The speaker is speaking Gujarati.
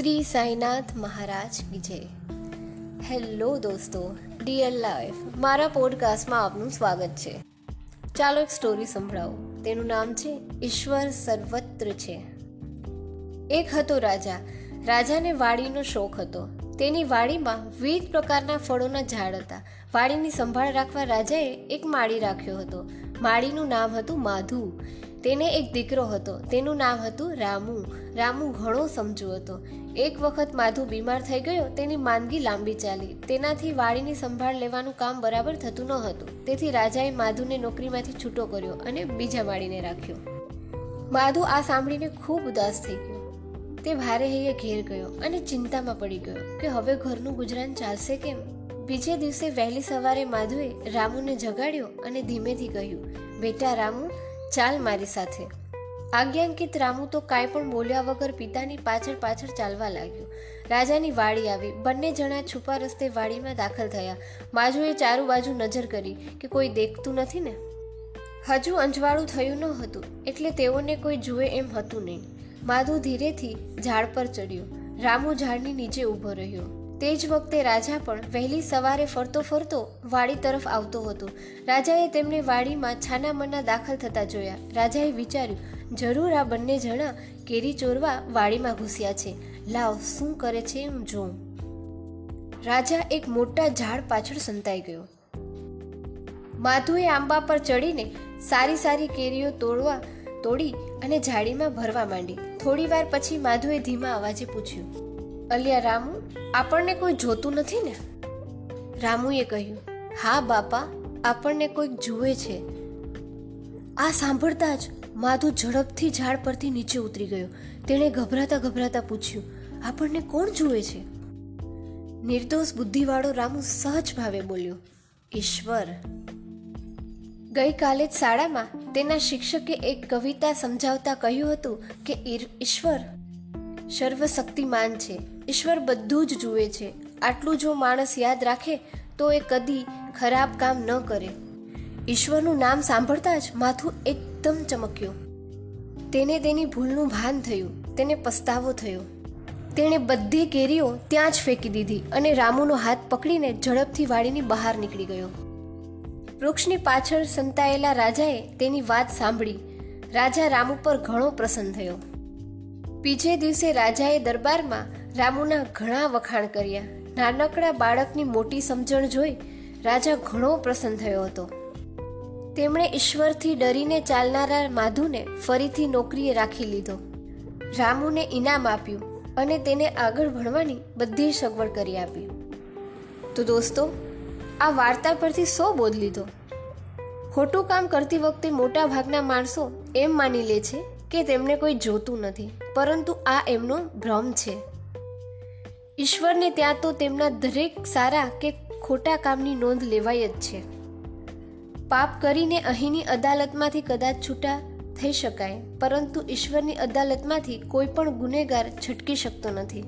શ્રી સાંઈનાથ મહારાજ વિજય. હેલો દોસ્તો ડિયર લાઈફ મારા પોડકાસ્ટમાં આપનું સ્વાગત છે. ચાલો એક સ્ટોરી સંભળાવો. તેનું નામ છે, ઈશ્વર સર્વત્ર છે. એક હતો રાજા. રાજાને વાડીનો શોખ હતો. તેની વાડીમાં વિવિધ પ્રકારના ફળોના ઝાડ હતા. વાડીની સંભાળ રાખવા રાજાએ એક માળી રાખ્યો હતો. માળીનું નામ હતું માધુ. તેને એક દીકરો હતો. તેનું નામ હતું રામુ. રામુ ઘણો સમજુ હતો. એક વખત માધુ બીમાર થઈ ગયો, તેની માંદગી લાંબી ચાલી. તેનાથી વાડીની સંભાળ લેવાનું કામ બરાબર થતું ન હતું. તેથી રાજાએ માધુને નોકરીમાંથી છૂટો કર્યો અને બીજા માળીને રાખ્યો. માધુ આ સાંભળીને ખૂબ ઉદાસ થઈ ગયો. તે ભારે હૈયે ઘેર ગયો અને ચિંતામાં પડી ગયો કે હવે ઘરનું ગુજરાન ચાલશે કેમ? બીજે દિવસે વહેલી સવારે માધુએ રામુને જગાડ્યો અને ધીમેથી કહ્યું, બેટા રામુ ચાલ મારી સાથે. આજ્ઞાંકિત રામુ તો કાંઈ પણ બોલ્યા વગર પિતાની પાછળ પાછળ ચાલવા લાગ્યો. રાજાની વાડી આવી. બંને જણા છુપા રસ્તે વાડીમાં દાખલ થયા. માજુએ ચારુ બાજુ નજર કરી કે કોઈ દેખતું નથી ને? હજુ અંજવાળું થયું ન હતું, એટલે તેઓને કોઈ જુએ એમ હતું નહીં. માધુ ધીરેથી ઝાડ પર ચડ્યો. રામુ ઝાડની નીચે ઊભો રહ્યો. તે જ વખતે રાજા પણ વહેલી સવારે ફરતો ફરતો વાડી તરફ આવતો હતો. રાજાએ તેમને વાડીમાં છાનામના દાખલ થતા જોયા. રાજાએ વિચાર્યું, જરૂર આ બંને જણા કેરી ચોરવા વાડીમાં ઘૂસ્યા છે. લાવ, શું કરે છે એમ જોઉં. રાજા એક મોટા ઝાડ પાછળ સંતાઈ ગયો. માધુએ આંબા પર ચડીને સારી સારી કેરીઓ તોડવા તોડી અને જાળીમાં ભરવા માંડી. થોડી વાર પછી માધુએ ધીમા અવાજે પૂછ્યું અલિયા રામુ, આપણને કોઈ જોતું નથી ને? રામુએ કહ્યું, હા બાપા, આપણને કોઈક જુએ છે. આ સાંભળતા જ માધુ ઝડપથી ઝાડ પરથી નીચે ઉતરી ગયો. તેણે ગભરાતા ગભરાતા પૂછ્યું, આપણને કોણ જુએ છે? નિર્દોષ બુદ્ધિવાળો રામુ સહજ ભાવે બોલ્યો, ઈશ્વર. ગઈકાલે જ શાળામાં તેના શિક્ષકે એક કવિતા સમજાવતા કહ્યું હતું કે ઈશ્વર. સર્વશક્તિમાન છે. ઈશ્વર બધું જ જુએ છે. આટલું જો માણસ યાદ રાખે, તો એ કદી ખરાબ કામ ન કરે. ઈશ્વરનું નામ સાંભળતા જ માથું એકદમ ચમક્યું. તેને તેની ભૂલનું ભાન થયું. તેને પસ્તાવો થયો. તેણે બધી કેરીઓ ત્યાં જ ફેંકી દીધી અને રામુનો હાથ પકડીને ઝડપથી વાડીની બહાર નીકળી ગયો. વૃક્ષની પાછળ સંતાયેલા રાજાએ તેની વાત સાંભળી. રાજા રામુ પર ઘણો પ્રસન્ન થયો. બીજે દિવસે રાજાએ દરબારમાં રામુના ઘણા વખાણ કર્યા. નાનકડા બાળકની મોટી સમજણ જોઈ રાજા ઘણો પ્રસન્ન થયો હતો. તેમણે ઈશ્વરથી ડરીને ચાલનારા માધુને ફરીથી નોકરીએ રાખી લીધો. રામુને ઇનામ આપ્યું અને તેને આગળ ભણવાની બધી સગવડ કરી આપી. તો દોસ્તો, આ વાર્તા પરથી સો બોધ લીધો. ખોટું કામ કરતી વખતે મોટા ભાગના માણસો એમ માની લે છે કે તેમને કોઈ જોતું નથી, પરંતુ આ એમનો ભ્રમ છે. ઈશ્વરને ત્યાં તો તેમના દરેક સારા કે ખોટા કામની નોંધ લેવાય જ છે. પાપ કરીને અહીંની અદાલતમાંથી કદાચ છૂટા થઈ શકાય, પરંતુ ઈશ્વરની અદાલતમાંથી કોઈ પણ ગુનેગાર છટકી શકતો નથી.